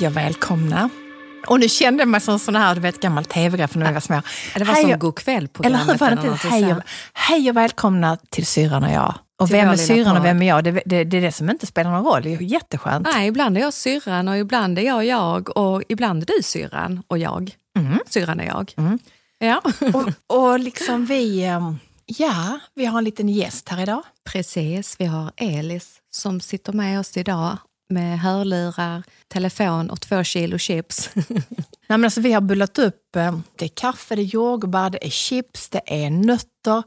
Hej och välkomna. Och nu kände jag mig som sån här, du vet, gammal tv-grej från när vi var små. Det var Hej som och- God kväll Eller hur var det inte? Hej och, hej och välkomna till syrran och jag. Och vem är syrran och vem är jag? Det, det, det är det som inte spelar någon roll. Det är jätteskönt. Nej, ibland är jag syrran och ibland är jag jag och ibland är du syrran och jag. Syrran är jag. Mm. Ja, Och, och liksom vi, ehm, ja, vi har en liten gäst här idag. precis. Vi har Elis som sitter med oss idag med hörlurar, telefon och två kilo chips. Nej, men alltså, vi har bullat upp, eh, det är kaffe, det är jordgubbar, det är chips, det är nötter,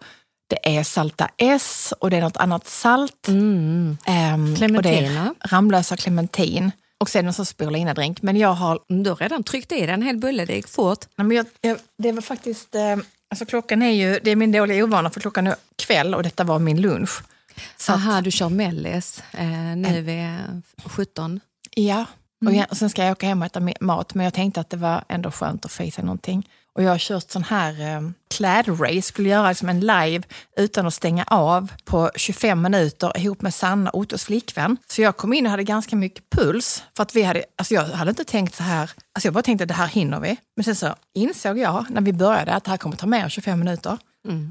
det är salta S och det är något annat salt. Mm. Ehm, och det är. Ramlösa clementin. Och sen en sån spirulina-drink. Men jag har Du har redan tryckt i dig en hel bulle, det gick fort. Nej, men jag, jag, det var faktiskt, eh, alltså klockan är ju, det är min dåliga ovana för klockan är kväll och detta var min lunch. Så att, Aha, du kör mellis. Eh, nu är vi 17. ja, och, jag, och sen ska jag åka hem och äta mat men jag tänkte att det var ändå skönt att få i sig någonting. Och jag har kört sån här eh, klädrace, skulle göra liksom en live utan att stänga av på 25 minuter ihop med Sanna, Ottos flickvän. Så jag kom in och hade ganska mycket puls. För att vi hade, alltså jag hade inte tänkt så här, alltså jag bara tänkte att det här hinner vi. Men sen så insåg jag när vi började att det här kommer ta mer än 25 minuter.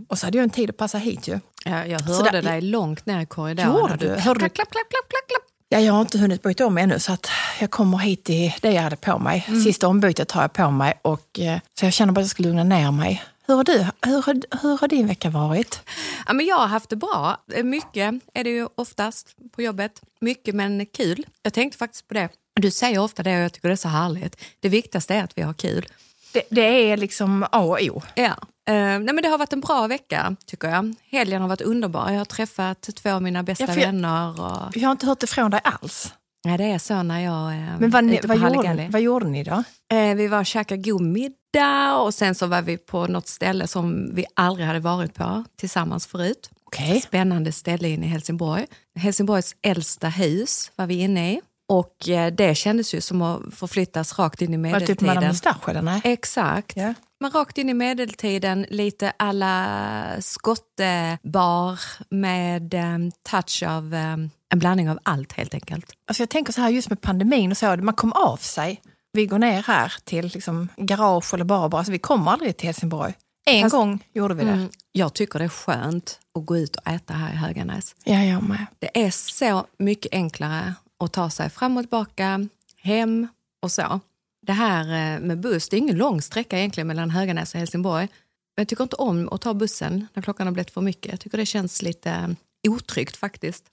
Och så hade jag en tid att passa hit ju. Ja, jag hörde där- dig långt ner i korridoren. Gjorde du? Hörde du? klapp, klapp, klapp, klapp, klapp. Ja, jag har inte hunnit byta om ännu så att jag kommer hit i det jag hade på mig. Mm. Sista ombytet har jag på mig och eh, så jag känner bara att jag ska lugna ner mig. Hur har, du, hur, hur har din vecka varit? Ja, men jag har haft det bra. Mycket är det ju oftast på jobbet. Mycket men kul. Jag tänkte faktiskt på det. Du säger ofta det och jag tycker det är så härligt. Det viktigaste är att vi har kul. Det, det är liksom A och O. Ja. Eh, nej, men det har varit en bra vecka tycker jag. Helgen har varit underbar. Jag har träffat två av mina bästa Ja, jag- vänner. Och... Jag har inte hört ifrån dig alls. Ja, det är så när jag eh, Men vad, ni, vad, gjorde, vad gjorde ni då? Eh, vi var och käkade god middag och sen så var vi på något ställe som vi aldrig hade varit på tillsammans förut. Okej. Spännande ställe inne i Helsingborg. Helsingborgs äldsta hus var vi inne i. Och eh, det kändes ju som att förflyttas rakt in i Var det typ Madame medeltiden. Mustache eller nej? Exakt. Ja. Men rakt in i medeltiden, lite alla skottebar med eh, touch av eh, en blandning av allt helt enkelt. Alltså jag tänker så här just med pandemin och så, man kom av sig. Vi går ner här till liksom garage eller bar, alltså vi kommer aldrig till Helsingborg. En Fast- gång gjorde vi det. Mm, jag tycker det är skönt att gå ut och äta här i Höganäs. Ja, jag med. Det är så mycket enklare att ta sig fram och tillbaka, hem och så. Det här eh, med buss, det är ingen lång sträcka egentligen mellan Höganäs och Helsingborg. Men jag tycker inte om att ta bussen när klockan har blivit för mycket. Jag tycker det känns lite eh, otryggt faktiskt.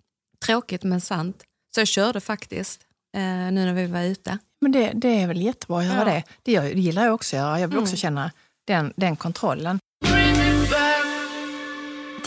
Tråkigt men sant. Så jag körde faktiskt eh, nu när vi var ute. Men det, det är väl jättebra att göra Ja. det. Det, gör, det gillar jag också att göra. Jag vill också känna den, den kontrollen.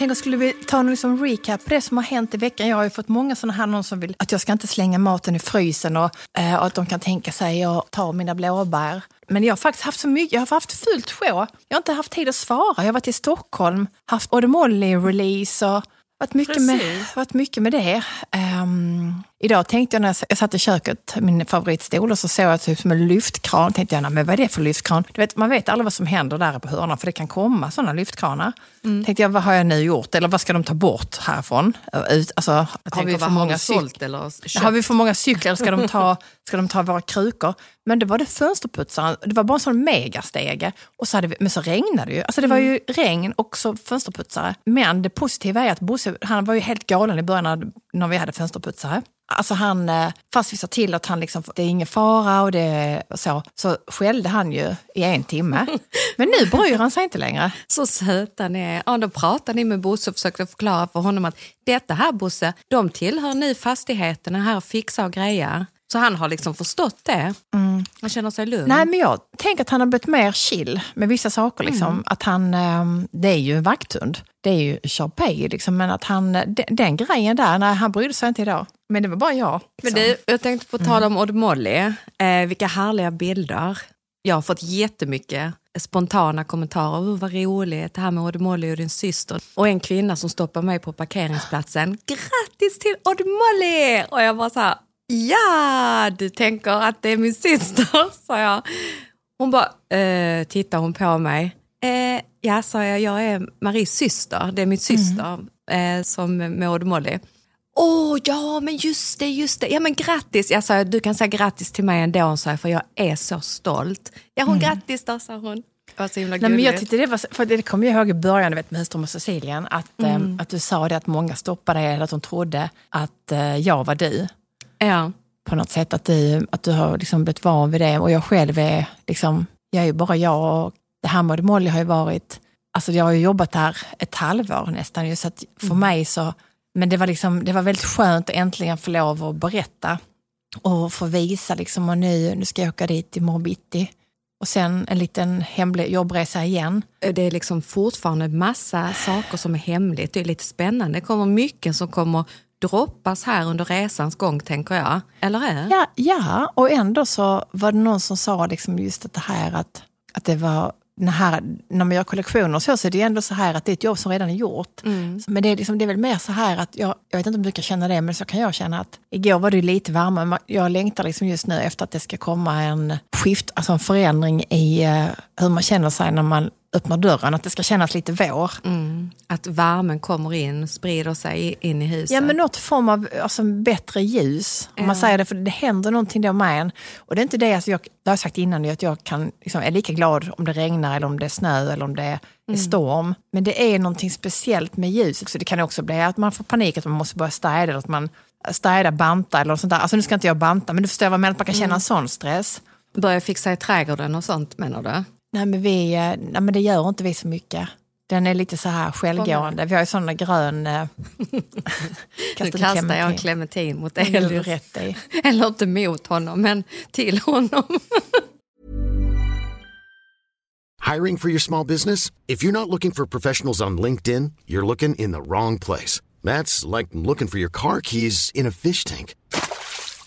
Tänker, skulle vi ta en liksom recap på det som har hänt i veckan? Jag har ju fått många sådana här, någon som vill att jag ska inte slänga maten i frysen och, eh, och att de kan tänka sig att ta mina blåbär. Men jag har faktiskt haft så mycket, jag har haft fullt sjå. Jag har inte haft tid att svara. Jag har varit i Stockholm, haft Odd Molly-release och varit mycket, med, varit mycket med det. Ehm, idag tänkte jag när jag, satt i köket, min favoritstol, och så såg jag typ som en lyftkran. tänkte jag, "Nej, men vad är det för lyftkran? Du vet, man vet aldrig vad som händer där på hörnan, för det kan komma sådana lyftkranar. Mm. Tänkte jag, vad har jag nu gjort? Eller vad ska de ta bort härifrån? Ut, alltså, har Tänker, vi för många sålt eller köpt? har vi för många cyklar ska de ta, ska de ta våra krukor? Men det var det fönsterputsaren, det var bara en sån megastege. Och så hade vi, men så regnade det ju. Alltså det var ju regn och så fönsterputsare. Men det positiva är att Bosse, han var ju helt galen i början när, när vi hade fönsterputsare. Alltså han, eh, fast vi sa till att han liksom, det är ingen fara och det och så, så skällde han ju i en timme. Men nu bryr han sig inte längre. Så söta ni är. Ja, då pratade ni med Bosse och försökte förklara för honom att detta här Bosse, de tillhör nu fastigheterna här och fixar och grejer. Så han har liksom förstått det. Han känner sig lugn. Nej, men jag tänker att han har blivit mer chill med vissa saker. Liksom. Att han, ehm, det är ju en vakthund. Det är ju Sharpei, liksom, men att han, den, den grejen där, nej, han brydde sig inte idag. Men det var bara jag. Men som- du, jag tänkte på tal om Odd Molly, eh, vilka härliga bilder. Jag har fått jättemycket spontana kommentarer. Oh, vad roligt, det här med Odd Molly och din syster. Och en kvinna som stoppar mig på parkeringsplatsen. Grattis till Odd Molly! Och jag bara så här, ja, du tänker att det är min syster, sa jag. Hon bara, eh, tittar hon på mig. Eh, ja, sa jag, jag är Maries syster. Det är min syster eh, som Odd Molly. Åh, ja men just det, just det. Ja men grattis. Jag sa, du kan säga grattis till mig ändå, sa jag, för jag är så stolt. Ja hon grattis då, sa hon. Det var så himla Nej, men jag tyckte det var, för det kommer jag ihåg i början vet, med Husström och Cecilien, att, eh, att du sa det att många stoppade dig, eller att de trodde att eh, jag var du. Ja. På något sätt, att du, att du har liksom blivit van vid det. Och jag själv är, liksom, jag är ju bara jag. Och det här med Molly har ju varit, alltså jag har ju jobbat där ett halvår nästan. ju, Så att för mig så, men det var, liksom, det var väldigt skönt att äntligen få lov att berätta. Och få visa liksom, och nu, nu ska jag åka dit imorgon bitti. Och sen en liten hemlig jobbresa igen. Det är liksom fortfarande massa saker som är hemligt. Det är lite spännande. Det kommer mycket som kommer droppas här under resans gång, tänker jag. Eller är? Ja, ja, och ändå så var det någon som sa liksom just att det här att, att det var den här, när man gör kollektioner och så, så är det ändå så här att det är ett jobb som redan är gjort. Men det är, liksom, det är väl mer så här att, jag, jag vet inte om du kan känna det, men så kan jag känna att igår var det lite varmare. men Jag längtar liksom just nu efter att det ska komma en skift, alltså en förändring i eh, hur man känner sig när man öppnar dörren. Att det ska kännas lite vår. Mm. Att värmen kommer in, sprider sig in i huset. Ja, men något form av alltså, bättre ljus. Om man Ja. säger det, för det händer någonting då med en. Och det är inte det, alltså, jag, det har jag sagt innan, att jag kan, liksom, är lika glad om det regnar eller om det är snö eller om det är Mm. storm. Men det är någonting speciellt med ljuset. Så det kan också bli att man får panik, att man måste börja städa eller att man städar, banta eller något sånt där. Alltså nu ska inte jag banta, men du förstår vad jag menar, att man kan känna en sån stress. Börja fixa i trädgården och sånt, menar du? Nej men, vi, eh, nej men det gör inte vi så mycket. Den är lite så här självgående. Vi har ju sådana grön... eh, Nu kastar jag en clementin mot Elias. rätt i. Eller inte mot honom, men till honom. Hiring for your small business? If you're not looking for professionals on LinkedIn, you're looking in the wrong place. That's like looking for your car keys in a fish tank.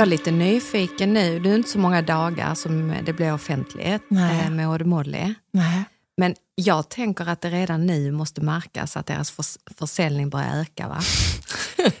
Jag är lite nyfiken nu. Det är inte så många dagar som det blir offentlighet Nej. eh, med Odd. Men jag tänker att det redan nu måste märkas att deras förs- försäljning börjar öka. Va?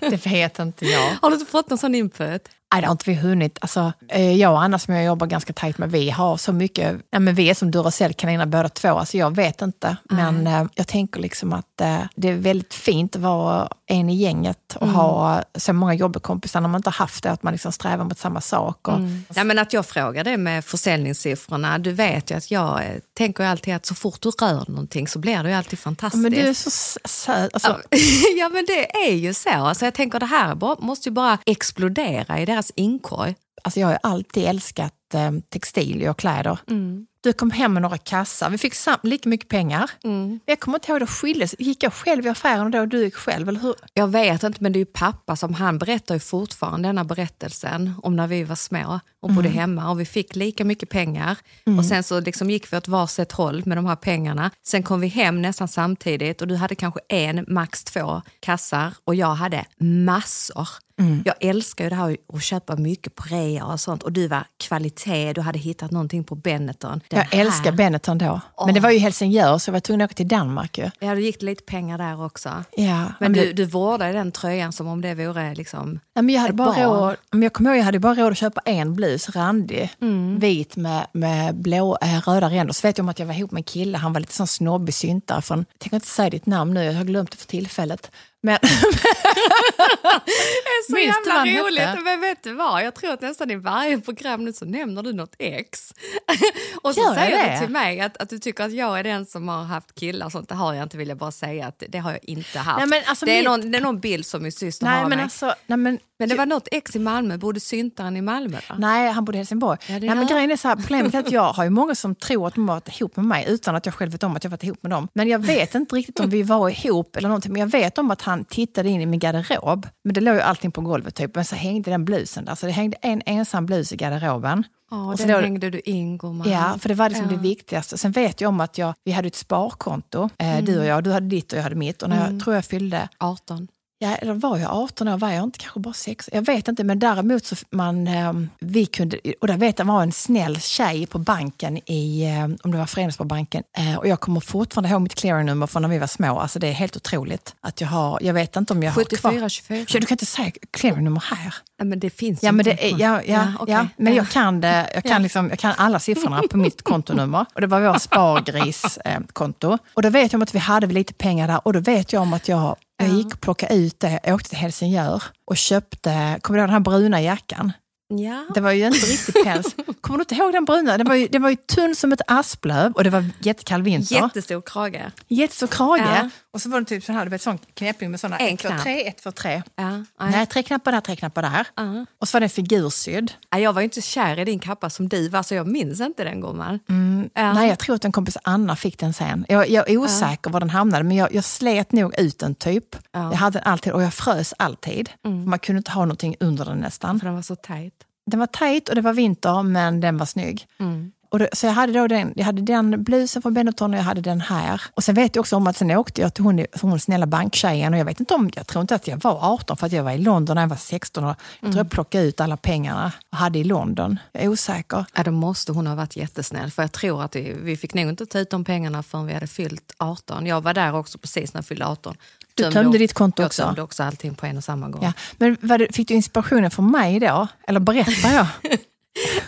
Det vet inte jag. Har du inte fått någon sån input? Nej, det har inte vi hunnit. Alltså, eh, jag och Anna som jag jobbar ganska tajt med, vi har så mycket, ja, men vi är som Duracell-kaniner båda två, alltså jag vet inte. Men eh, jag tänker liksom att eh, det är väldigt fint att vara en i gänget och ha så många jobbkompisar när man inte har haft det, att man liksom strävar mot samma sak. Och, Ja, men att jag frågar det med försäljningssiffrorna, du vet ju att jag tänker alltid att så fort du rör någonting så blir det ju alltid fantastiskt. men du är så söt. Alltså, ja men det är ju så. Alltså, jag tänker det här måste ju bara explodera i deras deras inkorg. alltså jag har ju alltid älskat eh, textil och kläder. Mm. Du kom hem med några kassar, vi fick lika mycket pengar. Men Jag kommer inte ihåg, det skildes. Gick jag själv i affären då och du gick själv? Eller hur? Jag vet inte men det är pappa som han berättar ju fortfarande denna berättelsen om när vi var små och bodde hemma och vi fick lika mycket pengar. Och sen så liksom gick vi åt varsitt håll med de här pengarna. Sen kom vi hem nästan samtidigt och du hade kanske en, max två kassar och jag hade massor. Jag älskar ju det här att köpa mycket på rea och sånt. Och du var kvalitet, du hade hittat någonting på Benetton. Den Jag här- älskar Benetton då. Men det var ju Helsingör så jag var tvungen att åka till Danmark ju. Ja, det gick lite pengar där också. Ja, Men det- du, du vårdade den tröjan som om det vore liksom... Ja, men jag hade Ett bara barn. råd, men jag kommer ihåg jag hade bara råd att köpa en blus, randig, Mm. vit med, med blå, äh, röda ränder. Så vet jag om att jag var ihop med en kille, han var lite sån snobbig syntare från, jag tänker inte säga ditt namn nu, jag har glömt det för tillfället. Men, Så Minns du vad han jävla roligt. Men vet du vad? Jag tror att nästan i varje program nu så nämner du något ex. Och så Gör säger det? du till mig att, att du tycker att jag är den som har haft killar och sånt. Det har jag inte vill jag bara säga att det har jag inte haft. Nej, men alltså det, är mitt- någon, det är någon bild som min syster har nej, av men mig. alltså, nej, men, men det var något ex i Malmö, bodde syntaren i Malmö då? Nej, han bodde i Helsingborg. Ja, nej, men grejen är så här, problemet är att jag har ju många som tror att de har varit ihop med mig utan att jag själv vet om att jag varit ihop med dem. Men jag vet inte riktigt om vi var ihop eller någonting. Men jag vet om att han tittade in i min garderob. Men det låg ju allting på golvet typ. Men så hängde den blusen där. Så det hängde en ensam blus i garderoben. Ja, Och den då- hängde du in gumman. Ja, för det var liksom Ja. det viktigaste. Sen vet jag om att jag, vi hade ett sparkonto, eh, du och jag. Du hade ditt och jag hade mitt. Och när jag tror jag fyllde 18. Ja, eller var jag 18 år? Var jag inte kanske bara 6? Jag vet inte, men däremot så man, eh, vi kunde, och där vet jag var en snäll tjej på banken i, eh, om det var Föreningssparbanken, eh, och jag kommer fortfarande ihåg mitt clearingnummer från när vi var små. Alltså det är helt otroligt att jag har, jag vet inte om jag har 74, kvar. 24. Ja, du kan inte säga clearingnummer här. Ja, men det finns Ja, men det är, ja, ja, ja, men Ja. jag kan det. Jag kan, liksom, jag kan alla siffrorna på mitt kontonummer. Och det var vår spargriskonto. Och då vet jag om att vi hade lite pengar där och då vet jag om att jag, jag gick och plockade ut det, jag åkte till Helsingör och köpte, kommer du ihåg den här bruna jackan? Ja. Det var ju inte riktigt päls. Kommer du inte ihåg den bruna? Det var ju, det var ju tunn som ett asplöv och det var jättekall vinter. Jättestor krage. Jättestor krage. Ja. Och så var det typ sån här, du vet, sån knäppning med såna En 1, 2, knapp. 3, 1, 2, 3. Ja. Nej, tre knappar där, tre knappar där. Ja. Och så var den figursydd. Ja, Jag var ju inte kär i din kappa som du var, så jag minns inte den gumman. Ja. Nej, jag tror att en kompis Anna fick den sen. Jag, jag är osäker var den hamnade, men jag, jag slet nog ut den typ. Jag hade den alltid och jag frös alltid. Man kunde inte ha någonting under den nästan. För den var så tajt. Den var tajt och det var vinter, men den var snygg. Och det, så jag hade, då den, jag hade den blusen från Benetton och jag hade den här. Och sen vet jag också om att sen åkte jag till hon, hon snälla banktjejen och jag vet inte om, jag tror inte att jag var 18 för att jag var i London när jag var 16 och jag tror jag plockade ut alla pengarna jag hade i London. Jag är osäker. Ja, då måste hon ha varit jättesnäll. För jag tror att vi, vi fick nog inte ta ut de pengarna förrän vi hade fyllt 18. Jag var där också precis när jag fyllde 18. Du tömde ditt konto jag också? Jag tömde också allting på en och samma gång. Ja. Men det, fick du inspirationen från mig då? Eller berättar jag?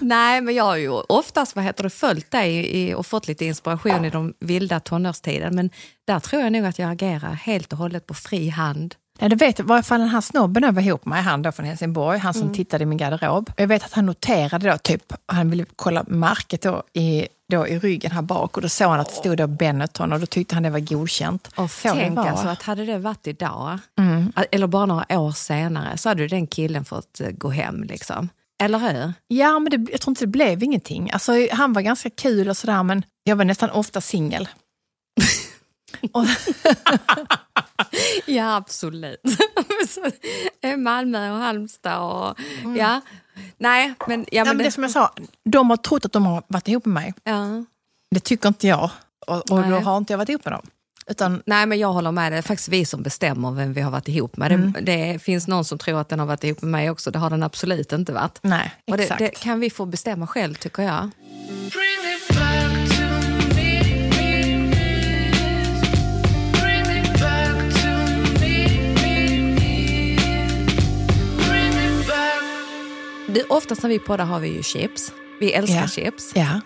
Nej, men jag har ju oftast vad heter det, följt dig i, och fått lite inspiration i de vilda tonårstiden. Men där tror jag nog att jag agerar helt och hållet på fri hand. Ja, det vet jag. Var fan den här snobben jag var ihop med, han då från Helsingborg, han Mm. som tittade i min garderob. Jag vet att han noterade då, typ, han ville kolla märket då i, då i ryggen här bak och då såg han att det stod då Benetton och då tyckte han det var godkänt. Och Så tänk var. alltså att hade det varit idag, eller bara några år senare, så hade den killen fått eh, gå hem. Liksom. Eller hur? Ja, men det, jag tror inte det blev ingenting. Alltså, han var ganska kul och sådär, men jag var nästan ofta singel. Ja, absolut. Eh, Malmö och Halmstad och... Ja. Nej, men... Ja, men men det som jag sa, de har trott att de har varit ihop med mig. ja. Det tycker inte jag. Och, och då Nej. har inte jag varit ihop med dem. Utan, Nej, men jag håller med. Det är faktiskt vi som bestämmer vem vi har varit ihop med. Det, det finns någon som tror att den har varit ihop med mig också. Det har den absolut inte varit. nej, Och det, exakt. det kan vi få bestämma själv, tycker jag. Du, oftast när vi poddar har vi ju chips. Vi älskar Ja. chips. Ja.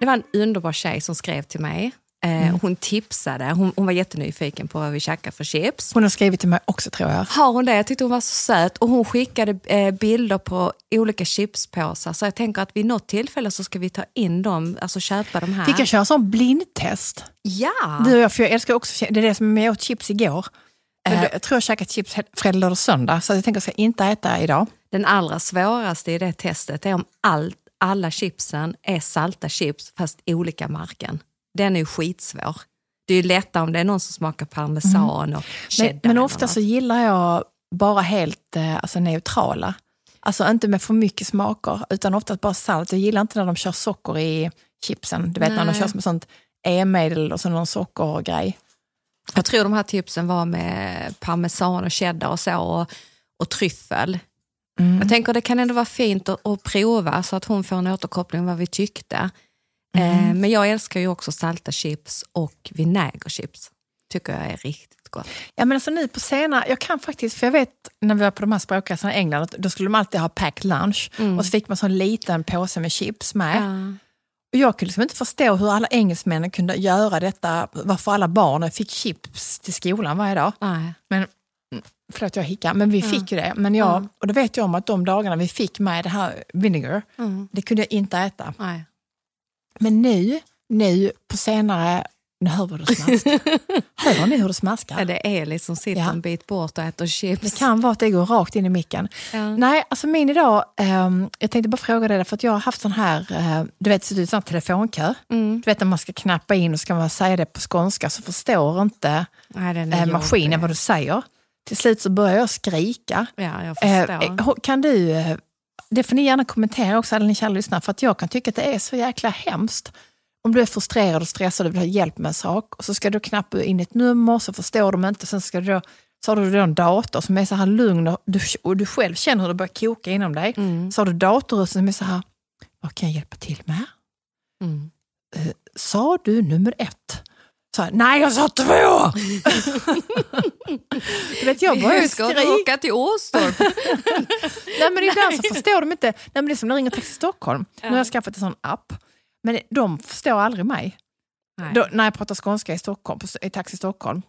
Det var en underbar tjej som skrev till mig. Eh, Hon tipsade. Hon, hon var jättenyfiken på vad vi käkar för chips. Hon har skrivit till mig också tror jag. Har hon det? Jag tyckte hon var så söt. Och hon skickade eh, bilder på olika chipspåsar. Så jag tänker att vid något tillfälle så ska vi ta in dem, alltså köpa de här. Vi kan köra sån blindtest. Ja! Du och jag, för jag älskar också, det är det som jag åt chips igår. Eh, jag tror jag käkat chips fredag, lördag, söndag. Så jag tänker att jag ska inte äta idag. Den allra svåraste i det testet är om all, alla chipsen är salta chips fast olika märken. Den är ju skitsvår. Det är ju lättare om det är någon som smakar parmesan och cheddar. Men, men ofta så gillar jag bara helt eh, alltså, neutrala. Alltså inte med för mycket smaker, utan ofta bara salt. Jag gillar inte när de kör socker i chipsen. Du vet när de Nej. kör med sånt e-medel och så någon sockergrej. Jag tror de här tipsen var med parmesan och cheddar och så. Och, och tryffel. Mm. Jag tänker det kan ändå vara fint att, att prova så att hon får en återkoppling vad vi tyckte. Mm. Eh, men jag älskar ju också salta chips och vinägerchips. Tycker jag är riktigt gott. Ja, men alltså nu på senare, jag kan faktiskt, för jag vet när vi var på de här språkresorna i England, då skulle de alltid ha packed lunch och så fick man så en liten påse med chips med. Och jag kunde liksom inte förstå hur alla engelsmännen kunde göra detta, varför alla barnen fick chips till skolan varje dag. Nej. Men, mm, förlåt jag hickar, men vi fick ju det. Men jag, Och då vet jag om att de dagarna vi fick med det här vinegar, det kunde jag inte äta. Nej. Men nu, nu på senare, nu hör vad du smaskar. hör ni hur det smaskar? Ja, det är liksom sitter Ja. en bit bort och äter chips. Det kan vara att det går rakt in i micken. Ja. Nej, alltså min idag, ehm, jag tänkte bara fråga dig, för att jag har haft sån här, eh, du vet, så sån här telefonkö. Mm. Du vet när man ska knappa in och ska man säga det på skånska så förstår inte Nej, eh, maskinen vad du säger. Till slut så börjar jag skrika. Ja, jag Eh, förstår. eh, kan du, eh, det får ni gärna kommentera också, alla ni kära lyssnare, för att jag kan tycka att det är så jäkla hemskt. Om du är frustrerad och stressad och vill ha hjälp med en sak och så ska du knappa in ett nummer så förstår de inte. Sen ska du då, så har du då en dator som är så här lugn och du, och du själv känner hur det börjar koka inom dig. Mm. Så har du datorrösten som är så här, vad kan jag hjälpa till med? Mm. Sa du nummer ett? Här, Nej, jag sa två! du vet, jag börjar ju Ska du åka till Åstorp? Nej, men ibland så förstår de inte. Nej, men det är som när jag ringer Taxi Stockholm. Nu har jag skaffat en sån app. Men de förstår aldrig mig. Nej. Då, när jag pratar skånska i, Stockholm, i Taxi Stockholm.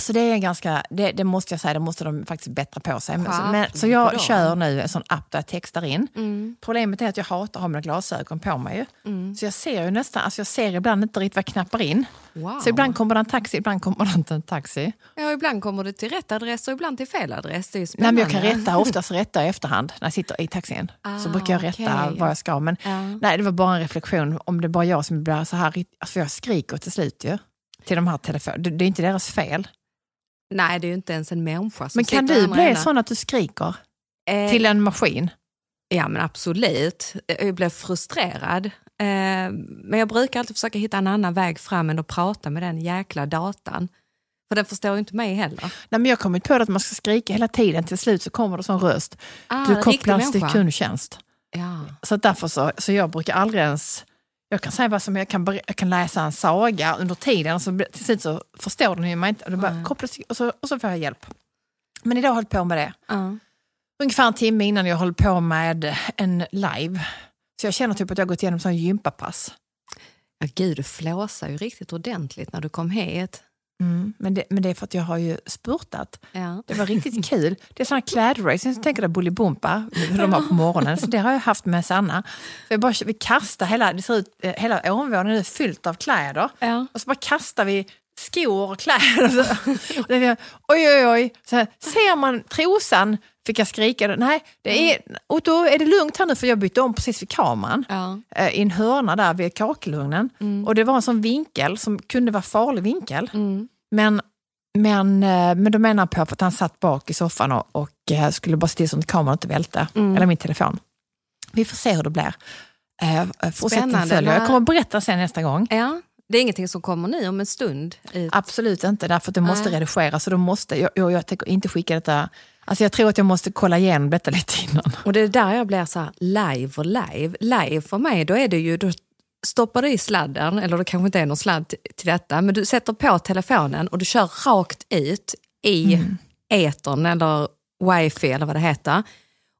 Så det är ganska, det, det måste jag säga, det måste de faktiskt bättra på sig. Så, men, så jag dem. kör nu en sån app där jag textar in. Mm. Problemet är att jag hatar att ha mina glasögon på mig. Mm. Så jag ser ju nästan, alltså jag ser ibland inte riktigt vad jag knappar in. Wow. Så ibland kommer det en taxi, ibland kommer det inte en taxi. Ja, ibland kommer du till rätt adress och ibland till fel adress. Det är Nej, men jag kan rätta, oftast rätta i efterhand när jag sitter i taxin. så Ah, brukar jag rätta okej. vad jag ska. Men Ja. nej, det var bara en reflektion om det bara jag som blir så här. Alltså jag skriker till slut ju. Till de här telefonerna. Det, det är inte deras fel. Nej, det är ju inte ens en människa som Men kan du bli sån att du skriker Eh, till en maskin? Ja, men absolut. Jag blev frustrerad. Eh, men jag brukar alltid försöka hitta en annan väg fram än att prata med den jäkla datan. För den förstår ju inte mig heller. Nej, men jag har kommit på att man ska skrika hela tiden. Till slut så kommer det sån röst. Ah, Du kopplas till kundtjänst. Ja. Så därför så, så jag brukar aldrig ens... Jag kan säga vad som jag kan, jag kan läsa en saga under tiden och så blir- till slut så förstår den ju mig inte. Och, bara kopplas, och, så, och så får jag hjälp. Men idag har jag hållit på med det. Ja. Ungefär en timme innan jag håller på med en live. Så jag känner typ att jag har gått igenom sån gympapass. Ja, gud, du flåsar ju riktigt ordentligt när du kom hit. Mm, men, det, men det är för att jag har ju spurtat. Ja. Det var riktigt kul. Det är såna klädrace, jag tänker dig Bolibompa, hur de har på morgonen. Så det har jag haft med Sanna. Så jag bara, vi kastar hela, det ser ut, eh, hela ovanvåningen är fyllt av kläder. Ja. Och så bara kastar vi skor och kläder. Och så, och är, oj, oj, oj. Så här, ser man trosan, fick jag skrika. Nej, det är, Otto, är det lugnt här nu? För jag bytte om precis vid kameran. Ja. eh, I en hörna där vid kakelugnen. Och det var en sån vinkel som kunde vara farlig vinkel. Mm. Men, men, eh, men då menar jag på att han satt bak i soffan och, och eh, skulle bara se till så att kameran inte välte. Mm. Eller min telefon. Vi får se hur det blir. Fortsättning följer. Jag kommer att berätta sen nästa gång. ja. Det är ingenting som kommer nu om en stund. I... Absolut inte, därför att det måste Nej. redigeras. Så då måste, jag, jag, jag tänker inte skicka detta... Alltså jag tror att jag måste kolla igenom detta lite innan. Och det är där jag blir så här, live och live. Live för mig, då är det ju, då stoppar du i sladden, eller det kanske inte är någon sladd till, detta, men du sätter på telefonen och du kör rakt ut i Mm. etern eller wifi eller vad det heter.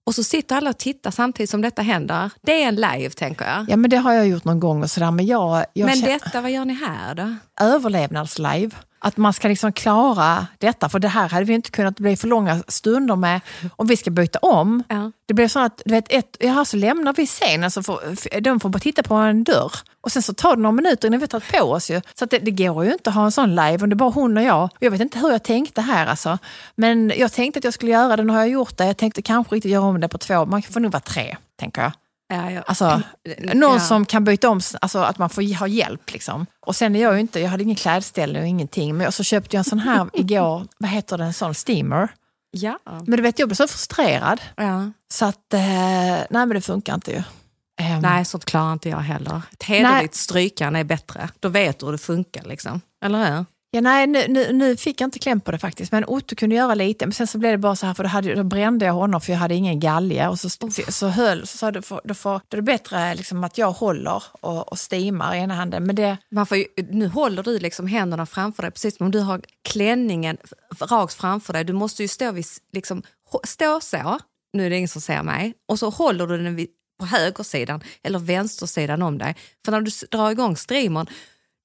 Och så sitter alla och tittar samtidigt som detta händer. Det är en live tänker jag. Ja men det har jag gjort någon gång och sådär. Men jag, jag men detta, vad gör ni här då? överlevnadslive. Att man ska liksom klara detta. För det här hade vi inte kunnat bli för långa stunder med om vi ska byta om. Ja. Det blir så att du vet, ett, ja, så lämnar vi scenen så får, de får bara titta på en dörr. Och sen så tar det några minuter innan vi tagit på oss. Ju. Så det, det går ju inte att ha en sån live om det är bara hon och jag. Jag vet inte hur jag tänkte här alltså. Men jag tänkte att jag skulle göra det, nu har jag gjort det. Jag tänkte kanske riktigt göra om det på två, man får nog vara tre, tänker jag. Ja, ja. Alltså, någon Ja. som kan byta om, alltså att man får ha hjälp. Liksom. Och sen är jag ju inte, jag hade ingen klädställning och ingenting. Men så köpte jag en sån här igår, vad heter det, en sån steamer. Ja. Men du vet, jag blev så frustrerad. ja. Så att, eh, nej men det funkar inte ju. Ehm, Nej, sånt klarar inte jag heller. Ett hederligt strykjärn är bättre. Då vet du hur det funkar. Liksom. Eller hur? Ja, nej, nu, nu, nu fick jag inte kläm på det faktiskt, men Otto kunde göra lite. Men sen så blev det bara så här, för då, hade, då brände jag honom för jag hade ingen galge. Och så, så höll, så sa du, då, får, då är det bättre liksom att jag håller och, och steamar i ena handen. Men det, ju, nu håller du liksom händerna framför dig, precis som om du har klänningen rakt framför dig. Du måste ju stå, vid, liksom, stå så, nu är det ingen som ser mig, och så håller du den vid, på högersidan eller vänstersidan om dig. För när du drar igång streamern,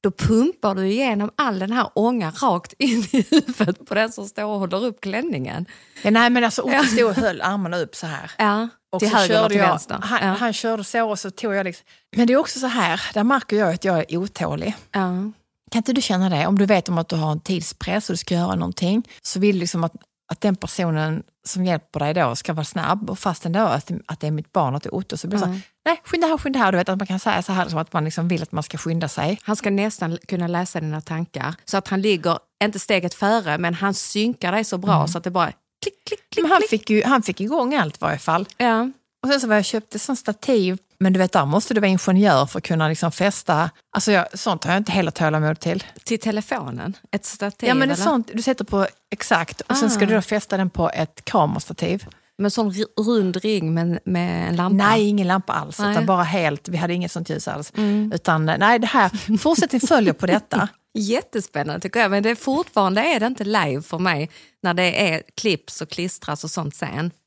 då pumpar du igenom all den här ångan rakt in i huvudet på den som står och håller upp klänningen. ja, nej, men alltså Otto stod och höll armarna upp så här. Ja, Och till så höger körde till jag, vänster. Han, ja. han körde så och så tog jag liksom. Men det är också så här, där märker jag att jag är otålig. ja. Kan inte du känna det? Om du vet om att du har en tidspress och du ska göra någonting så vill du liksom att, att den personen som hjälper dig då ska vara snabb och fast ändå att, att det är mitt barn, att det är Otto, så blir det så här, nej skynda här, skynda här. Du vet att man kan säga så här som att man liksom vill att man ska skynda sig. Han ska nästan kunna läsa dina tankar så att han ligger, inte steget före, men han synkar dig så bra så att det bara klick, klick, klick. Men han klick. fick, ju, han fick igång allt i varje fall. Ja. Och sen så var jag köpte sån stativ, men du vet där måste du vara ingenjör för att kunna liksom fästa, alltså jag, sånt har jag inte heller tålamod till. Till telefonen, ett stativ Ja men eller? sånt du sätter på exakt och sen ska du då fästa den på ett kamerastativ. med sån r- rund ring med, med en lampa. Nej, ingen lampa alls. Nej. Utan bara helt, vi hade inget sånt ljus alls. Utan nej, det här, fortsättning följer på detta. Jättespännande tycker jag, men det är fortfarande är det inte live för mig när det är klipps och klistras och sånt sen.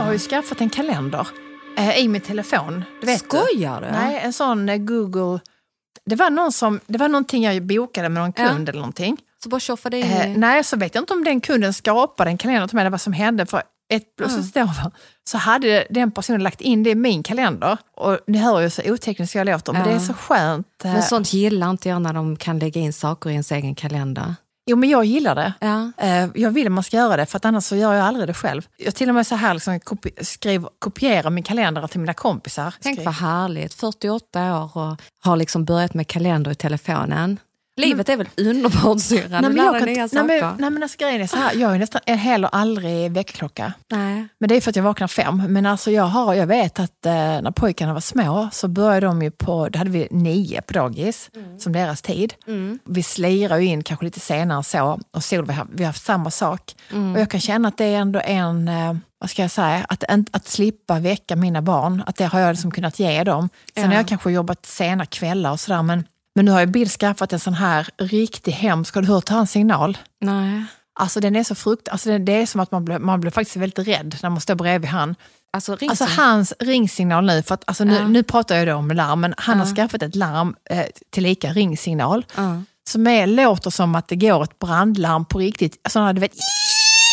Jag har ju skaffat en kalender eh, i min telefon. Du vet Skojar du? Nej, en sån eh, Google... Det var, någon som, det var någonting jag bokade med någon kund eller någonting. Så bara tjoffade in Eh, i... nej, så vet jag inte om den kunden skapade en kalender till mig, eller vad som hände. För ett plötsligt då, så hade den personen lagt in det i min kalender. Och ni hör ju så otekniskt jag låter, men Ja. det är så skönt. eh, Men sånt gillar inte jag när de kan lägga in saker i ens egen kalender. Jo, men jag gillar det. Ja. Eh, Jag vill att man ska göra det, för annars så gör jag aldrig det själv. Jag till och med så här liksom kopi- skriv, kopierar min kalender till mina kompisar. Tänk Skriv- vad härligt, 48 år och har liksom börjat med kalender i telefonen. Livet är väl underbart syrran, du lär jag dig nya inte- nej, saker. men, nej men alltså grejen är så här, jag är nästan jag är heller aldrig väckklocka. Nej. Men det är för att jag vaknar fem. Men alltså jag, har, jag vet att eh, när pojkarna var små så började de ju på, då hade vi nio på dagis, som deras tid. Vi slirar ju in kanske lite senare så och Solveig vi har haft samma sak. Och jag kan känna att det är ändå en, eh, vad ska jag säga, att, att slippa väcka mina barn, att det har jag liksom kunnat ge dem. Sen har jag kanske jobbat sena kvällar och sådär men, men nu har ju Bill skaffat en sån här riktig hemsk, har du hört hans signal? Nej. Alltså den är så frukt, alltså det, är som att man blir, man blir faktiskt väldigt rädd när man står bredvid han. Alltså, Alltså så- hans ringsignal nu, för att, alltså nu, Ja. nu pratar jag då om larm, men han har skaffat ett larm eh, tillika ringsignal Ja. som är, låter som att det går ett brandlarm på riktigt. Alltså, du vet,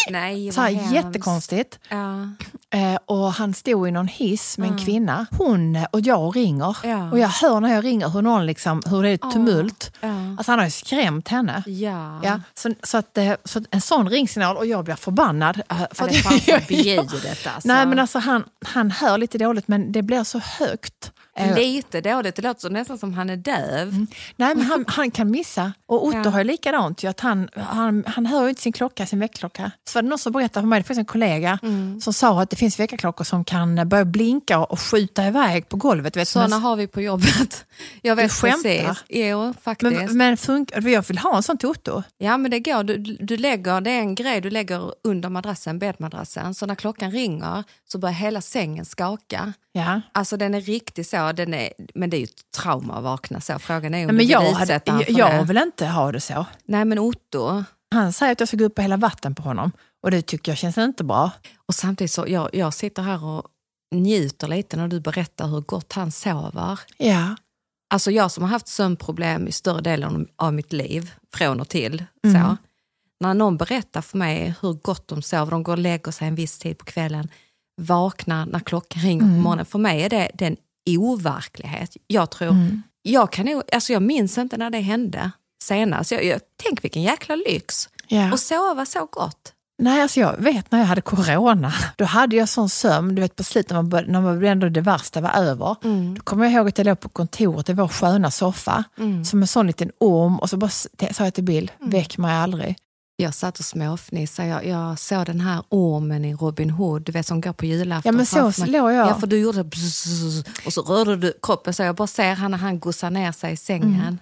Nej, så här, hemskt. jättekonstigt. Ja. Eh, och han stod i någon hiss med en Mm. kvinna. Hon och jag ringer. Ja. Och jag hör när jag ringer hur, någon liksom, hur det är Ja. tumult. Ja. Alltså han har ju skrämt henne. Ja. Ja, så, så, att, eh, så att en sån ringsignal och jag blir förbannad. eh, För det är fan förbjudet alltså. Nej men alltså han, han hör lite dåligt men det blir så högt. Eh, Lite dåligt, det låter så nästan som han är döv. Nej men han, han kan missa. Och Otto Ja. har ju likadant. Ju, att han, han, han hör ju inte sin klocka, sin väckklocka. Det någon som berättade för mig, det finns en kollega Mm. som sa att det finns väckarklockor som kan börja blinka och skjuta iväg på golvet. Vet, du. Sådana men, har vi på jobbet. Jag vet skämtar? precis. Jo, faktiskt. men, men funkar, jag vill ha en sån till Otto. Ja men det går, du, du lägger, det är en grej du lägger under madrassen, bäddmadrassen, så när klockan ringer så börjar hela sängen skaka. Ja. Alltså den är riktigt så, den är, men det är ju ett trauma att vakna så. Frågan är om men du jag, vill hade, jag, jag vill inte ha det så. Nej men Otto, Han säger att jag ska gå upp och hälla vatten på honom. Och det tycker jag känns inte bra. och samtidigt så, jag, jag sitter här och njuter lite när du berättar hur gott han sover. Ja. Alltså jag som har haft sömnproblem i större delen av mitt liv, från och till. Mm. Så, när någon berättar för mig hur gott de sover, de går och lägger sig en viss tid på kvällen, vaknar när klockan ringer Mm. på morgonen. För mig är det, det är en overklighet. Jag tror, Mm. jag, kan, nog- alltså jag minns inte när det hände senast. Jag, jag, tänk vilken jäkla lyx! ja. Och sova så gott. Nej, alltså jag vet när jag hade corona, då hade jag sån sömn, du vet på slutet när man, bör, när man ändå det värsta var över. Då kommer jag ihåg att jag låg på kontoret i vår sköna soffa, som en sån liten orm och så bara sa jag till Bill, väck mig aldrig. Jag satt och småfnissade. Jag, jag såg den här ormen i Robin Hood, du vet som går på julafton. Ja men så låg jag. Ja, för du gjorde bzzz, och så rörde du kroppen så jag bara ser han när han gossar ner sig i sängen. Mm.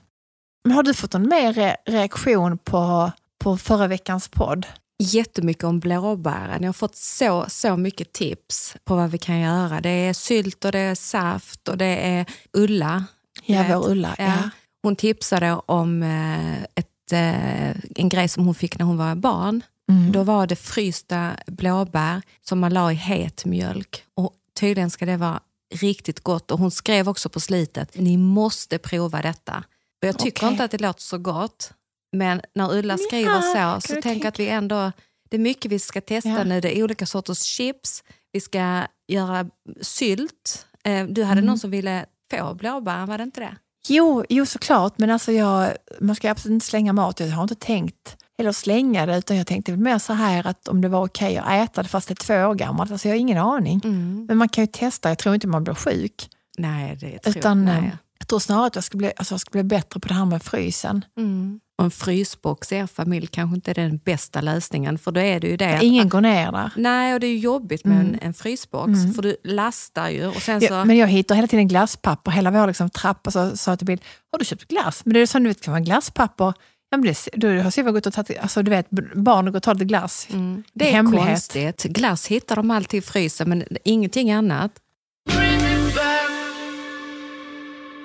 Men har du fått någon mer re- reaktion på, på förra veckans podd? Jättemycket om blåbären. Jag har fått så, så mycket tips på vad vi kan göra. Det är sylt och det är saft och det är Ulla. Ja, vår Ulla. Ja. Hon tipsade om eh, ett, eh, en grej som hon fick när hon var barn. Mm. Då var det frysta blåbär som man la i het mjölk. Och tydligen ska det vara riktigt gott. Och hon skrev också på slitet, ni måste prova detta. Och jag tycker Okej. inte att det låter så gott. Men när Ulla skriver Ja, så, så du tänk tänka- att vi ändå... Det är mycket vi ska testa Ja. nu. Det är olika sorters chips. Vi ska göra sylt. Eh, Du hade Mm. någon som ville få blåbär, var det inte det? Jo, jo, såklart, men alltså jag, man ska absolut inte slänga mat. Jag har inte tänkt eller slänga det, utan jag tänkte väl mer så här att om det var okej att äta det fast det är två år gammalt. Alltså jag har ingen aning. Mm. Men man kan ju testa, jag tror inte man blir sjuk. Nej, det tror Utan, jag eh. Jag tror snarare att jag ska bli, alltså jag ska bli bättre på det här med frysen. Mm. Och en frysbox i er familj kanske inte är den bästa lösningen för då är det ju det. att- Ingen går ner där. Nej, och det är ju jobbigt med Mm. en, en frysbox för du lastar ju och sen så... Ja, men jag hittar hela tiden glasspapper. Hela vår liksom, trappa så sa jag till Bill, har du köpt glass? Men det är så du vet, kan vara glasspapper. Ja, men det, du har Silva gått och tagit, alltså du vet, barnen går och tar lite glass. Mm. Det är Hemlighet. konstigt. Glass hittar de alltid i frysen men ingenting annat.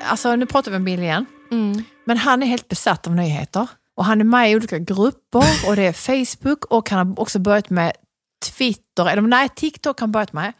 Alltså nu pratar vi om Bill igen. Mm. Men han är helt besatt av nyheter. Och han är med i olika grupper och det är Facebook och han har också börjat med Twitter, eller nej TikTok har han börjat med.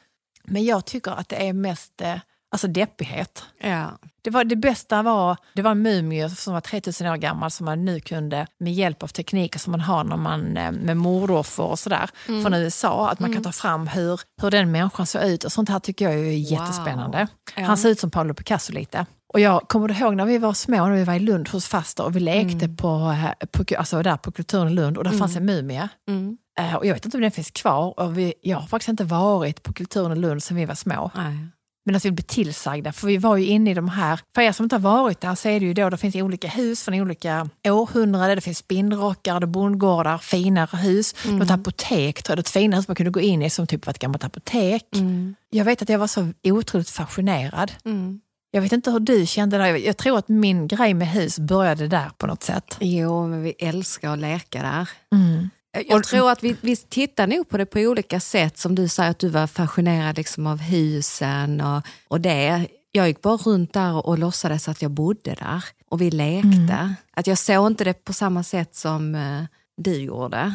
Men jag tycker att det är mest eh, alltså deppighet. Ja. Det, var, det bästa var, det var en mumie som var 3000 år gammal som man nu kunde med hjälp av tekniker som man har när man, eh, med mordoffer och sådär från USA, att man kan ta fram hur, hur den människan såg ut och sånt här tycker jag är jättespännande. Ja. Han ser ut som Paolo Picasso lite. Och jag kommer ihåg när vi var små, när vi var i Lund hos faster och vi lekte på, eh, på, alltså där på Kulturen i Lund och där fanns en mumie. Mm. Eh, Och jag vet inte om den finns kvar och vi, jag har faktiskt inte varit på Kulturen i Lund sedan vi var små. Nej. Men att vi blev tillsagda, för vi var ju inne i de här, för er som inte har varit där så är det ju då, det finns olika hus från olika århundraden, det finns spinnrockar, det bondgårdar, finare hus, något apotek, tror jag, ett finare hus man kunde gå in i som typ var ett gammalt apotek. Mm. Jag vet att jag var så otroligt fascinerad. Mm. Jag vet inte hur du kände där, jag tror att min grej med hus började där på något sätt. Jo, men vi älskar att leka där. Mm. Jag tror att vi, vi tittar nog på det på olika sätt. Som du säger att du var fascinerad liksom av husen och, och det. Jag gick bara runt där och, och låtsades att jag bodde där. Och vi lekte. Att jag såg inte det på samma sätt som eh, du gjorde.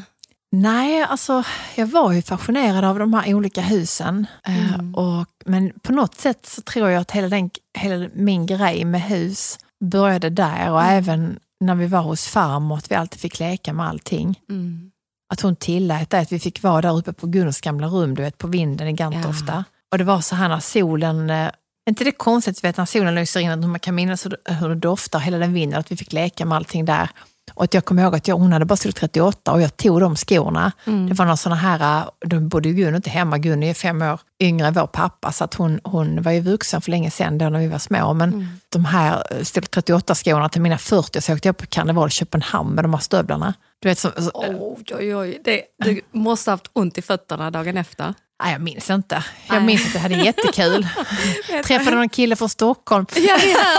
Nej, alltså jag var ju fascinerad av de här olika husen. Eh, Mm. och, men på något sätt så tror jag att hela, den, hela min grej med hus började där och Mm. även när vi var hos farmor, att vi alltid fick leka med allting. Mm. att hon tillät det, att vi fick vara där uppe på Gunnars gamla rum, du vet, på vinden i Gantofta. Och det var så här när solen, eh, inte det konstigt, vet, när solen lyser in, att man kan minnas hur, hur det doftar, hela den vinden, att vi fick leka med allting där. Och att jag kommer ihåg att jag, hon hade bara storlek 38 och jag tog de skorna. Det var några sådana här, eh, då bodde Gun inte hemma, Gun är fem år yngre än vår pappa, så att hon, hon var ju vuxen för länge sedan då när vi var små. Men de här eh, storlek 38 skorna till mina 40 så åkte jag på karneval i Köpenhamn med de här stövlarna. Du vet, så, så, Oj, oj, oj. Det, du måste ha haft ont i fötterna dagen efter. Nej, jag minns inte. Jag minns att jag hade jättekul. Träffade någon kille från Stockholm. Ja, ja.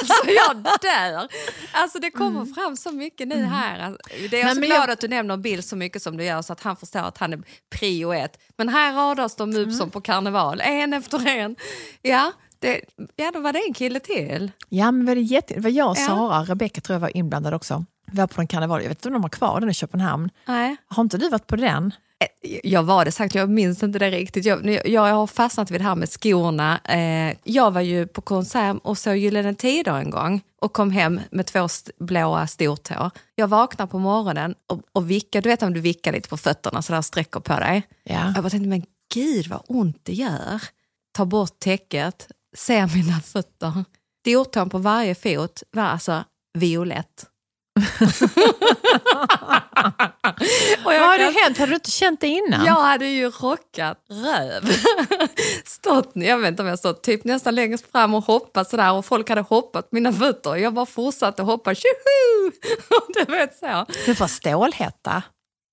Alltså jag dör. Alltså det kommer fram så mycket nu här. Alltså, Det är jag Nej, så glad jag- att du nämner Bill så mycket som du gör så att han förstår att han är prio ett. Men här radas de upp som på karneval, en efter en. Ja, det, ja, då var det en kille till. Ja, men var det, jätte... det var jag och Ja. Sara, Rebecka tror jag var inblandad också. Vi var på en karneval, jag vet inte om de har kvar den i Köpenhamn. Nej. Har inte du varit på den? Eh, Jag var det sagt, jag minns inte det riktigt. Jag, jag, har fastnat vid det här med skorna. Eh, jag var ju på konsert och såg Gyllene Tider en gång och kom hem med två st- blåa stortår. Jag vaknar på morgonen och, och vickar, du vet om du vickar lite på fötterna så där sträcker på dig. Ja. Jag bara tänkte, men gud vad ont det gör. Tar bort täcket, ser mina fötter. Stortån på varje fot var alltså violett. Och Vad jag har kan- hänt? Hade du inte känt det innan? jag hade ju rockat röv. stått, jag vet inte om jag stått typ nästan längst fram och hoppat sådär och folk hade hoppat mina fötter. Jag bara fortsatte hoppa, tjoho! du vet så. Du får stålhätta.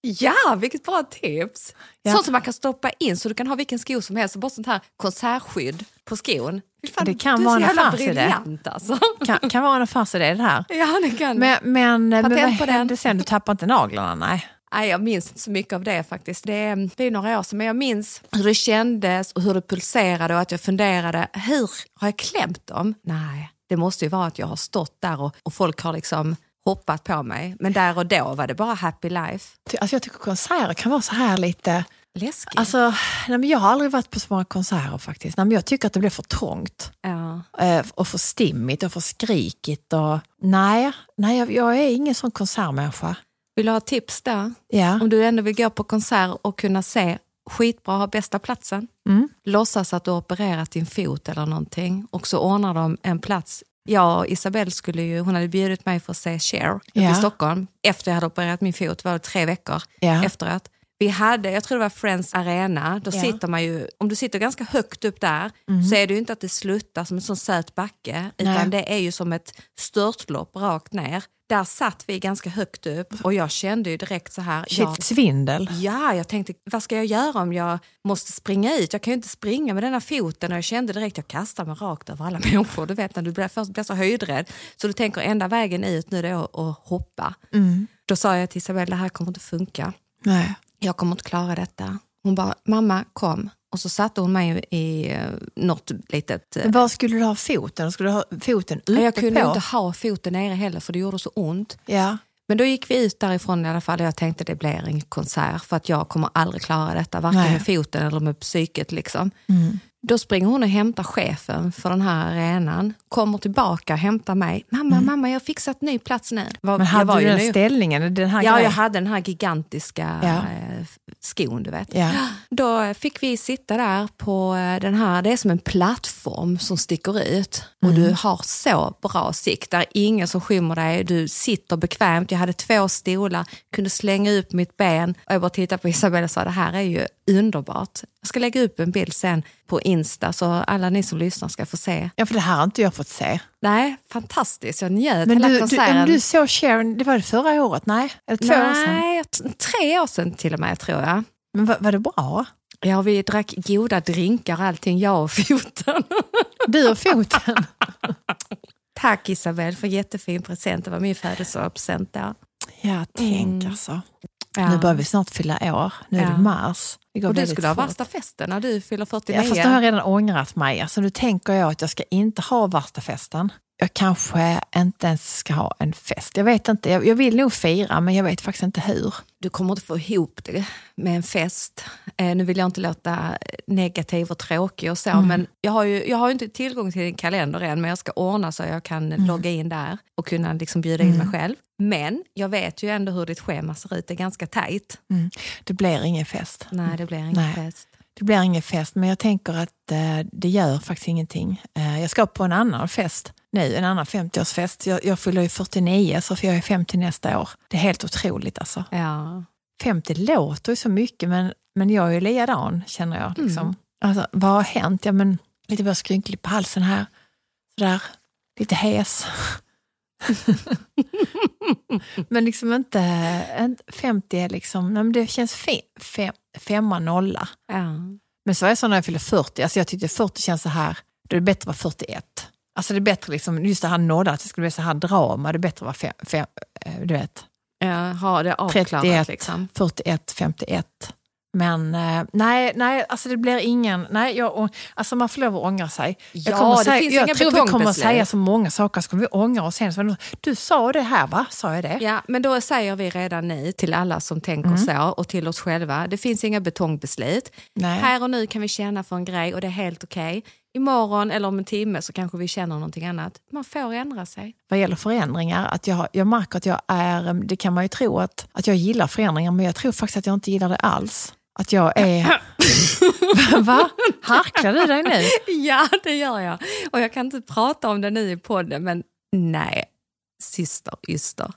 Ja, vilket bra tips! Ja. Sånt som man kan stoppa in så du kan ha vilken sko som helst, bara sånt här konsertskydd på skon. Fan, Det kan vara en affärsidé. alltså. Kan, kan vara en affärsidé det här. Ja, det kan Men, men, men vad hände sen? Du tappade inte naglarna? Nej. Nej, jag minns inte så mycket av det faktiskt. Det är, det är några år sedan, men jag minns hur det kändes och hur det pulserade och att jag funderade, hur har jag klämt dem? Nej, det måste ju vara att jag har stått där och, och folk har liksom hoppat på mig. Men där och då var det bara happy life. Alltså jag tycker konserter kan vara så här lite... Läskigt. Alltså, nej jag har aldrig varit på så många konserter faktiskt. Nej jag tycker att det blir för trångt. ja. eh, och för stimmigt och för skrikigt. Och, nej, nej jag, jag är ingen sån konsertmänniska. Vill du ha tips då? Ja. Om du ändå vill gå på konsert och kunna se skitbra, ha bästa platsen. Mm. Låtsas att du har opererat din fot eller någonting och så ordnar de en plats. Jag och Isabelle skulle ju, hon hade bjudit mig för att se Cher Ja. i Stockholm. Efter jag hade opererat min fot, var det tre veckor Ja. efteråt. Vi hade, jag tror det var Friends Arena, då Ja. sitter man ju, om du sitter ganska högt upp där så är det ju inte att det sluttar som en sån söt backe utan Nej. det är ju som ett störtlopp rakt ner. Där satt vi ganska högt upp och jag kände ju direkt så här, Shit, ja, svindel. Ja, jag tänkte, vad ska jag göra om jag måste springa ut? Jag kan ju inte springa med den här foten och jag kände direkt, jag kastar mig rakt över alla människor. Du vet när du blir, först blir så höjdrädd. Så du tänker enda vägen ut nu är att hoppa. Då sa jag till Isabelle, det här kommer inte funka. Nej. Jag kommer inte klara detta. Hon bara, mamma kom. Och så satte hon mig i eh, något litet... eh, Men var skulle du ha foten? Skulle du ha foten uppe jag kunde på? inte ha foten nere heller för det gjorde så ont. Ja. Men då gick vi ut därifrån i alla fall och jag tänkte det blir en konsert för att jag kommer aldrig klara detta, varken Nej. med foten eller med psyket. Liksom. Mm. Då springer hon och hämtar chefen för den här arenan, kommer tillbaka och hämtar mig. Mamma, mamma, jag har fixat ny plats nu. Var, Mm. Men jag hade var du den ny- ställningen? Den här Ja, jag grejen? hade den här gigantiska Ja. eh, skon, du vet. Ja. Då fick vi sitta där på eh, den här, det är som en plattform som sticker ut och du har så bra sikt. Där är ingen som skymmer dig, du sitter bekvämt. Jag hade två stolar, kunde slänga upp mitt ben och jag bara tittade på Isabella och sa det här är ju underbart. Jag ska lägga upp en bild sen på Insta så alla ni som lyssnar ska få se. ja, för det här har inte jag fått se. Nej, fantastiskt. Jag njöt Men hela du, du, men du såg Sharon, det var det förra året? Nej? Eller två år sedan? Nej, tre år sedan till och med tror jag. Men var, var det bra? Ja, vi drack goda drinkar allting, jag och foten. Du och foten? Tack Isabel för jättefin present. Det var min födelsedagspresent ja, tänk Mm. alltså. Ja. Nu börjar vi snart fylla år. Nu är Ja. det mars. Det Och du skulle ha fort. värsta festen när du fyller 49. Ja, fast nu har jag redan ångrat mig. Alltså, nu tänker jag att jag ska inte ha värsta festen. Jag kanske inte ens ska ha en fest. Jag vet inte. Jag, jag vill nog fira, men jag vet faktiskt inte hur. Du kommer inte få ihop det med en fest. Eh, nu vill jag inte låta negativ och tråkig och så, Mm. men jag har, ju, jag har inte tillgång till din kalender än, men jag ska ordna så jag kan Mm. logga in där och kunna liksom bjuda in mig själv. Men jag vet ju ändå hur ditt schema ser ut, det är ganska tajt. Det blir ingen fest. Nej, det blir ingen Nej. fest. Det blir ingen fest, men jag tänker att eh, det gör faktiskt ingenting. Eh, jag ska på en annan fest nu, en annan 50-årsfest. Jag, jag fyller ju 49, så jag är 50 nästa år. Det är helt otroligt alltså. Ja. 50 låter ju så mycket, men, men jag är ju likadan känner jag. Liksom. Alltså, vad har hänt? Ja, men, lite mer skrynklig på halsen här. Sådär, lite hes. men liksom inte, inte 50 är liksom, nej, men det känns fe, fe, femma, nolla. Ja. Men så är det så när jag fyller 40, alltså jag tyckte 40 känns så här, då är det bättre att vara 41. Alltså det är bättre, liksom, just det här nolla, att det skulle bli så här drama, det är bättre att vara fem, fem, eh, du vet, Ja, ha det avklarat 31, liksom. 41, 51. Men eh, nej, nej, alltså det blir ingen... Nej, jag, alltså man får lov att ångra sig. Ja, jag kommer det säga, finns jag inga tror vi kommer säga så många saker, ska vi ångra oss sen? Så Du sa det här va? Sa jag det? Ja, men då säger vi redan nu till alla som tänker Mm. så och till oss själva. Det finns inga betongbeslut. Nej. Här och nu kan vi känna för en grej och det är helt okej. Imorgon eller om en timme så kanske vi känner någonting annat. Man får ändra sig. Vad gäller förändringar, att jag, jag märker att jag är... Det kan man ju tro att, att jag gillar förändringar, men jag tror faktiskt att jag inte gillar det alls. Att jag är... va? Harklar du dig nu? Ja, det gör jag. Och jag kan inte prata om det nu i podden, men nej, syster, yster.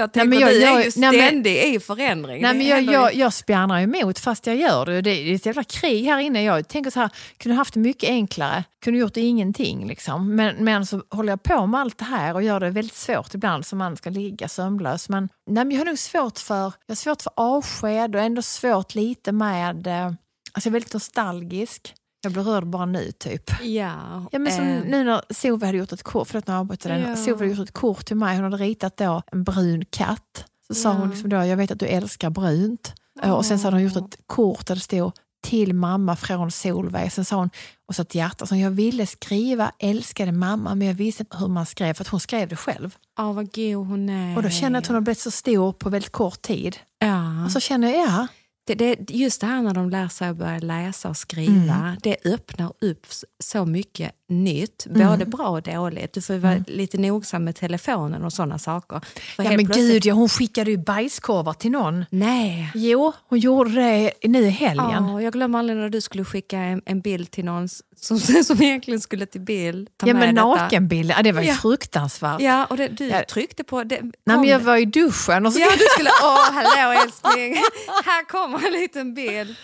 Jag tänker, men jag- du är ju nej, men- ständig i förändring. Nej, men jag, jag, jag spjärnar emot fast jag gör det. Det är ett jävla krig här inne. Jag tänker så här, kunde haft det mycket enklare, kunde gjort ingenting. Liksom. Men, men så håller jag på med allt det här och gör det väldigt svårt ibland så man ska ligga sömnlös. Men, nej, men jag har nog svårt för, jag har svårt för avsked och ändå svårt lite med, eh, alltså jag är väldigt nostalgisk. Jag blir rörd bara nu typ. Ja, Ja, men som eh, nu när Sove hade gjort ett kort, förlåt nu avbryter den. Ja. Sove hade gjort ett kort till mig, hon hade ritat då en brun katt. Så sa Ja. hon liksom då, jag vet att du älskar brunt. Eh, Och sen så hade hon gjort ett kort där det stod till mamma från Solveig. Sen sa hon, och så ett hjärta, så jag ville skriva älskade mamma men jag visste inte hur man skrev för att hon skrev det själv. Ja, vad god hon är. Och då kände jag att hon har blivit så stor på väldigt kort tid. Ja. Och så känner jag, ja, Det, det, just det här när de lär sig att börja läsa och skriva, Mm. det öppnar upp så mycket nytt, Mm. både bra och dåligt. Du får vara lite nogsam med telefonen och sådana saker. För ja men plötsligt- gud, ja, hon skickade ju bajskorvar till någon. Nej. Jo, hon gjorde det nu i helgen. Ja, jag glömmer aldrig när du skulle skicka en, en bild till någon som, som egentligen skulle till bild. Ta Ja men detta. nakenbilder, ja, det var ju Ja. fruktansvärt. Ja, och det, du Ja. tryckte på... Det, Nej, men jag var i duschen och så... Ja, du skulle... Åh, hallå älskling! Här kommer en liten bild.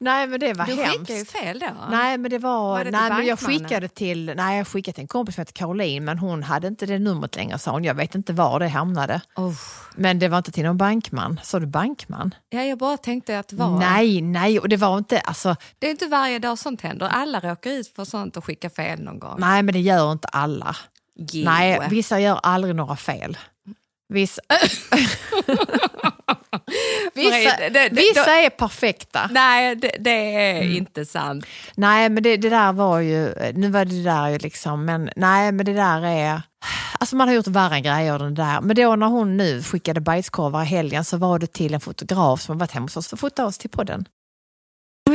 Nej men det var Du hemskt. skickade ju fel då. Nej men det var, Var det nej, men jag skickade till, nej jag skickade till en kompis som heter Caroline men hon hade inte det numret längre sa hon. Jag vet inte var det hamnade. Oh. Men det var inte till någon bankman. Sa du bankman? Ja, jag bara tänkte att det var... Nej, nej och det var inte, alltså, Det är inte varje dag sånt händer. Alla råkar ut för sånt och skicka fel någon gång. nej men det gör inte alla. Jo. Nej, vissa gör aldrig några fel. Vissa, vissa, Nej, det- det- vissa då- är perfekta. Nej, det, det är Mm. inte sant. Nej, men det, det där var ju, nu var det där ju liksom, men nej, men det där är, alltså man har gjort värre grejer det där. Men då när hon nu skickade bajskorvar i helgen så var det till en fotograf som varit hemma hos oss för att fota oss till podden.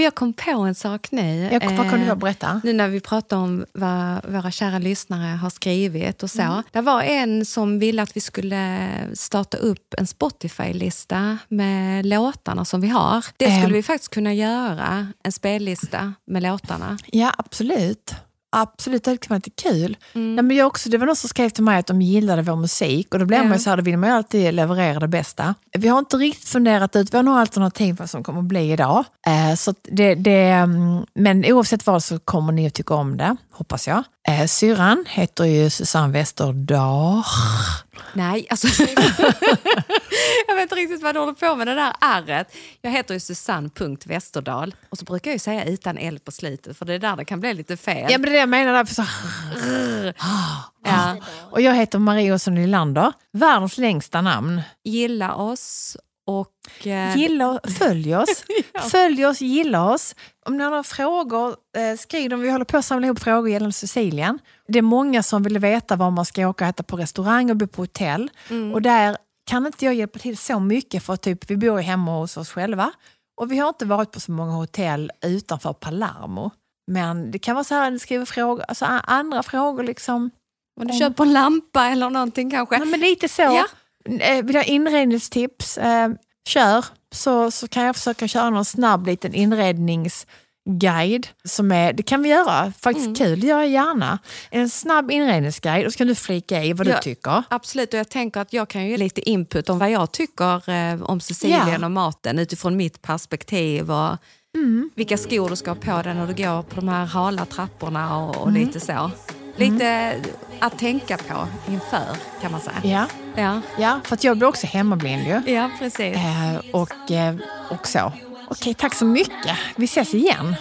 Jag kom på en sak nu. Jag, vad kan du Eh, då berätta? Nu när vi pratar om vad våra kära lyssnare har skrivit och så. Mm. Det var en som ville att vi skulle starta upp en Spotify-lista med låtarna som vi har. Det skulle Ehm. vi faktiskt kunna göra, en spellista med låtarna. Ja, absolut. Absolut, det vara lite kul. Nej, men jag också, det var någon som skrev till mig att de gillade vår musik och då blev Ja. man ju så här, då vill man ju alltid leverera det bästa. Vi har inte riktigt funderat ut, vi har några alternativ vad som kommer att bli idag. Eh, så det, det, mm, men oavsett vad så kommer ni att tycka om det, hoppas jag. Eh, syrran heter ju Susanne Westerdahl. Nej, alltså... jag vet inte riktigt vad du håller på med det där ärret. Jag heter ju Susanne.Westerdal och så brukar jag ju säga utan L på slutet för det är där det kan bli lite fel. Ja men det är det jag menar. Därför så, Ja. och jag heter Marie Olsson Nylander, världens längsta namn. Gilla oss Och eh, Gilla följ oss. Följ oss, gilla oss. Om ni har några frågor, eh, skriv dem. Vi håller på att samla ihop frågor gällande Sicilien. Det är många som vill veta var man ska åka och äta på restaurang och bo på hotell. Och där kan inte jag hjälpa till så mycket för typ, vi bor ju hemma hos oss själva. Och vi har inte varit på så många hotell utanför Palermo. Men det kan vara så här, ni skriver frågor, alltså andra frågor liksom. om du köper en lampa eller någonting kanske. Ja, men lite så. Ja. Eh, Vill ha inredningstips, eh, kör. Så, så kan jag försöka köra någon snabb liten inredningsguide. Som är, det kan vi göra, faktiskt Mm. kul, det gör jag gärna. En snabb inredningsguide och så kan du flika i vad Ja. du tycker. Absolut, och jag tänker att jag kan ge lite input om vad jag tycker eh, om Sicilien Ja. och maten utifrån mitt perspektiv. Och Vilka skor du ska ha på dig när du går på de här hala trapporna och, och lite så. Lite att tänka på inför kan man säga. Ja, Ja, ja för att jag blir också hemmablind ju. ja precis. Eh, och, eh, och så. Okej, tack så mycket. Vi ses igen.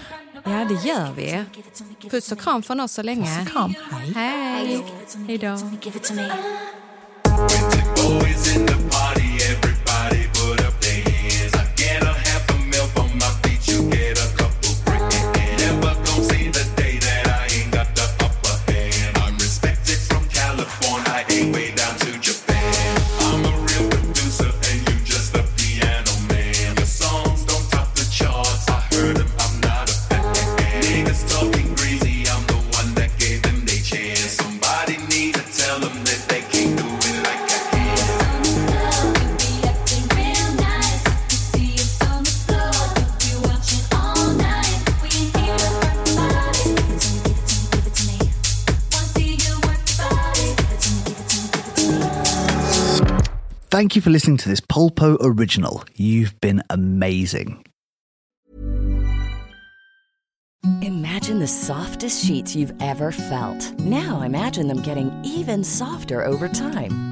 Ja, det gör vi. Puss och kram från oss så länge. Så kram, hej. Hej! Hej då. Thank you for listening to this Polpo original. You've been amazing. Imagine the softest sheets you've ever felt. Now imagine them getting even softer over time.